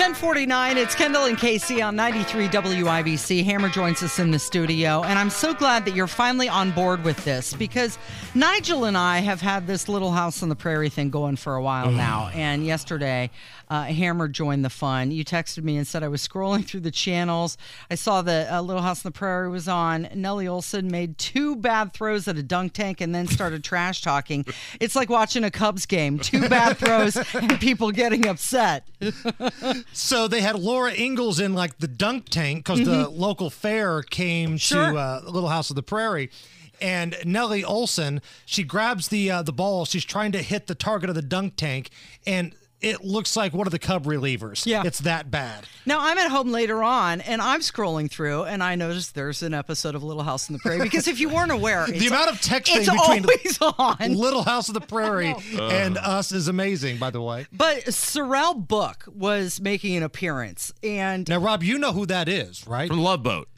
1049, it's Kendall and Casey on 93 WIBC. Hammer joins us in the studio, and I'm so glad that you're finally on board with this because Nigel and I have had this Little House on the Prairie thing going for a while now. And yesterday, uh, Hammer joined the fun. You texted me and said I was scrolling through the channels. I saw that uh, Little House on the Prairie was on. Nellie Oleson made two bad throws at a dunk tank and then started trash talking. It's like watching a Cubs game two bad throws and people getting upset. So they had Laura Ingalls in like the dunk tank because the local fair came Sure. to uh, Little House of the Prairie. And Nellie Oleson, she grabs the uh, the ball. She's trying to hit the target of the dunk tank, and it looks like one of the Cub relievers. Yeah. it's that bad. Now I'm at home later on and I'm scrolling through and I noticed there's an episode of Little House on the Prairie because if you weren't aware, The amount of texting between always on. Little House of the Prairie and us is amazing. By the way, But Sorrell Booke was making an appearance, and now Rob, you know who that is, right? From Love Boat.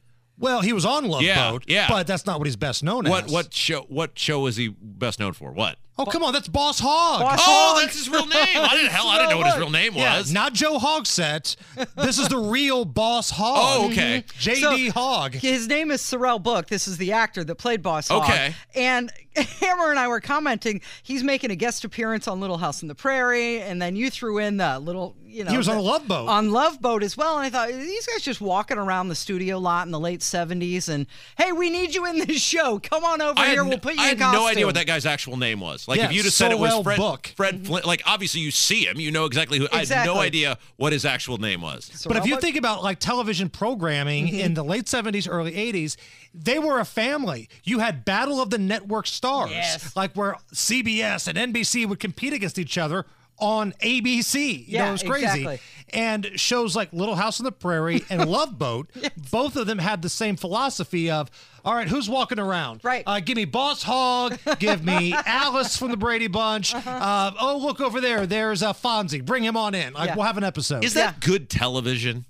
Well, he was on Love Yeah, Boat, yeah. but that's not what he's best known What as. what show what show is he best known for? What? Oh, come on, that's Boss Hogg. Boss Oh, Hogg. that's his real name. I didn't hell I didn't know what his real name Yeah, was. not Joe Hogsett. This is the real Boss Hogg. Oh, okay. JD So, Hogg. His name is Sorrell Booke. This is the actor that played Boss Hogg. Okay. And Hammer and I were commenting. He's making a guest appearance on Little House on the Prairie, and then you threw in the little, you know, He was on the- Love Boat. On Love Boat as well. And I thought these guys just walking around the studio lot in the late '70s, and hey, we need you in this show. Come on over I here. n- We'll put you I in had no idea what that guy's actual name was. Like Yeah, if you just said it was Sorrell Fred, Booke. Fred Flint, like obviously you see him, you know exactly who. I had no idea what his actual name was. But if you Booke? think about like television programming Mm-hmm. in the late 70s, early 80s, they were a family. You had Battle of the Network Stars, Yes. like where CBS and NBC would compete against each other on ABC. You know, Yeah, it was crazy. exactly. And shows like Little House on the Prairie and Love Boat, both of them had the same philosophy of, all right, who's walking around? Right. Uh, give me Boss Hogg. Give me Alice from the Brady Bunch. Uh-huh. Uh, oh, look over there. There's uh, Fonzie. Bring him on in. Like, Yeah. we'll have an episode. Is that good television?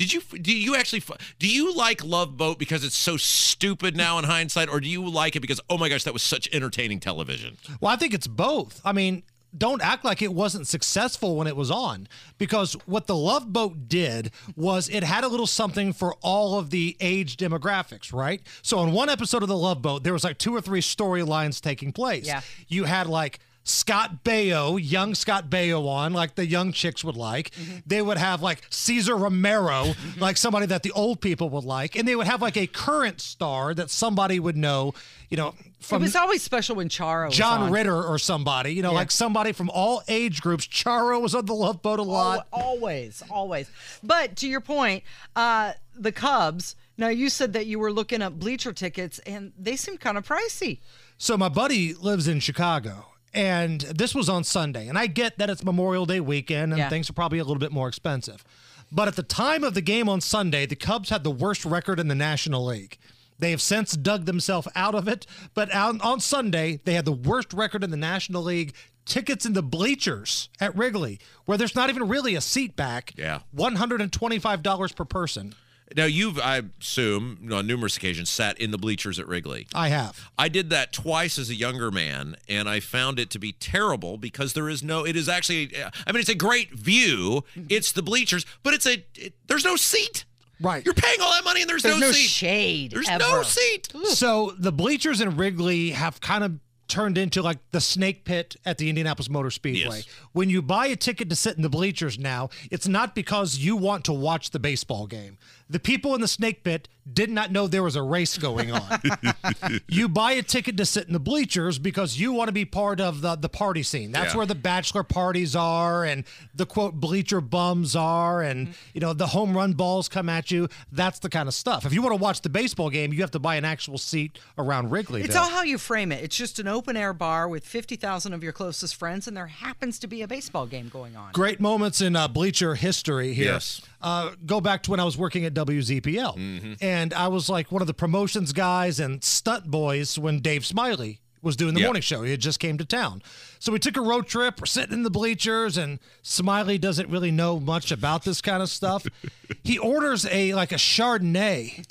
Did you do you actually do you like Love Boat because it's so stupid now in hindsight, or do you like it because oh my gosh that was such entertaining television? Well, I think it's both. I mean, don't act like it wasn't successful when it was on because what the Love Boat did was it had a little something for all of the age demographics, right? So on one episode of the Love Boat, there was like two or three storylines taking place. Yeah. You had like Scott Baio, young Scott Baio on, like the young chicks would like. They would have like Cesar Romero, like somebody that the old people would like. And they would have like a current star that somebody would know, you know, It was always special when Charo was John. Ritter or somebody, you know, Yeah. like somebody from all age groups. Charo was on the Love Boat a lot. Al- Always, always. But to your point, uh, the Cubs. Now you said that you were looking up bleacher tickets, and they seem kind of pricey. So my buddy lives in Chicago, and this was on Sunday. And I get that it's Memorial Day weekend and Yeah. things are probably a little bit more expensive. But at the time of the game on Sunday, the Cubs had the worst record in the National League. They have since dug themselves out of it, but on, on Sunday, they had the worst record in the National League. Tickets in the bleachers at Wrigley, where there's not even really a seat back. Yeah. $125 per person. Now you've I assume on numerous occasions sat in the bleachers at Wrigley. I have. I did that twice as a younger man, and I found it to be terrible because there is no. It is actually. Uh, I mean, it's a great view. Mm-hmm. It's the bleachers, but it's a. It, there's no seat. Right. You're paying all that money, and there's, There's no seat. shade There's ever. no seat. So the bleachers in Wrigley have kind of turned into like the snake pit at the Indianapolis Motor Speedway. Yes. When you buy a ticket to sit in the bleachers now, it's not because you want to watch the baseball game. The people in the snake pit did not know there was a race going on. you buy a ticket to sit in the bleachers because you want to be part of the, the party scene. That's Yeah. where the bachelor parties are and the quote bleacher bums are and you know the home run balls come at you. That's the kind of stuff. If you want to watch the baseball game, you have to buy an actual seat around Wrigley. It's all how you frame it. It's just an open air bar with 50,000 of your closest friends, and there happens to be a baseball game going on. Great moments in uh, bleacher history here. Yes. Uh, go back to when I was working at WZPL. Mm-hmm. And I was like one of the promotions guys and stunt boys when Dave Smiley was doing the Yep. morning show. He had just came to town. So we took a road trip. We're sitting in the bleachers, and Smiley doesn't really know much about this kind of stuff. he orders a like a Chardonnay,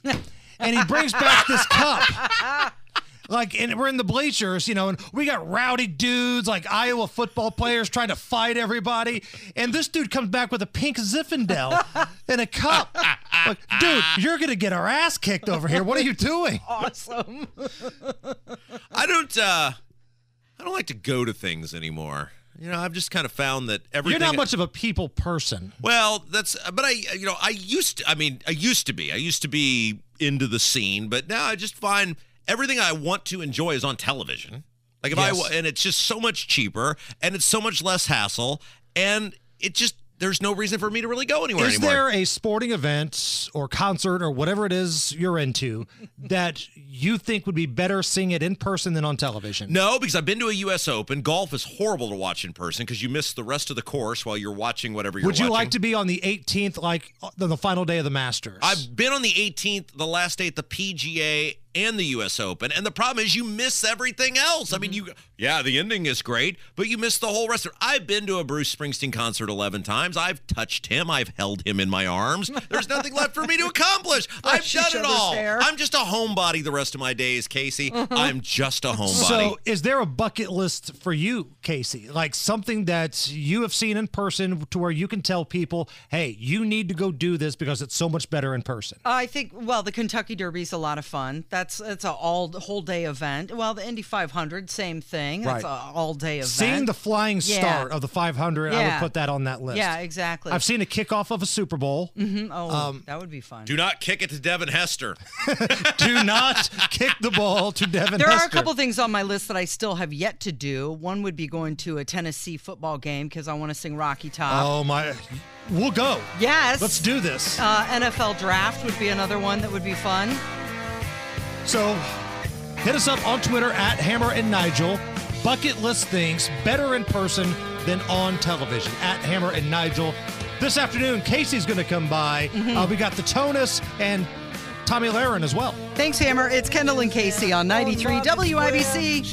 and he brings back this cup. Like, and we're in the bleachers, you know, and we got rowdy dudes like Iowa football players trying to fight everybody. And this dude comes back with a pink Zinfandel in a cup. Like, dude, you're going to get our ass kicked over here. What are you doing? Awesome. I don't. uh I don't like to go to things anymore. You know, I've just kind of found that everything. You're not much of a people person. Well, that's. But I, you know, I used. To, I mean, I used to be. I used to be into the scene, but now I just find everything I want to enjoy is on television. Like if I Yes. wa- and it's just so much cheaper and it's so much less hassle and it just there's no reason for me to really go anywhere Is anymore. there a sporting event or concert or whatever it is you're into that you think would be better seeing it in person than on television? No, because I've been to a U.S. Open. Golf is horrible to watch in person because you miss the rest of the course while you're watching whatever you're watching. Would you watching. like to be on the 18th, like uh, the the final day of the Masters? I've been on the 18th, the last day at the PGA and the U.S. Open, and the problem is you miss everything else. I mean, mm-hmm. you yeah, the ending is great, but you miss the whole rest of. it. I've been to a Bruce Springsteen concert 11 times. I've touched him. I've held him in my arms. There's nothing left for me to accomplish. I've done it all. hair. I'm just a homebody the rest of my days, Casey. Mm-hmm. I'm just a homebody. So, is there a bucket list for you, Casey? Like something that you have seen in person to where you can tell people, hey, you need to go do this because it's so much better in person? I think well, the Kentucky Derby is a lot of fun. That's that's a all whole day event. Well, the Indy 500, same thing. That's Right. a all day event. Seeing the flying Yeah. start of the 500, I would put that on that list. yeah, exactly. I've seen a kickoff of a Super Bowl. Mhm. Oh, um, that would be fun. Do not kick it to Devin Hester. Do not kick the ball to Devin There are a couple things on my list that I still have yet to do. One would be going to a Tennessee football game because I want to sing Rocky Top. Oh, my. We'll go. yes. Let's do this. Uh, NFL draft would be another one that would be fun. So hit us up on Twitter at Hammer and Nigel. Bucket list things better in person than on television at Hammer and Nigel. This afternoon, Casey's going to come by. Uh, we got the Tonus and Tomi Lahren as well. Thanks, Hammer. It's Kendall and Casey on 93 WIBC.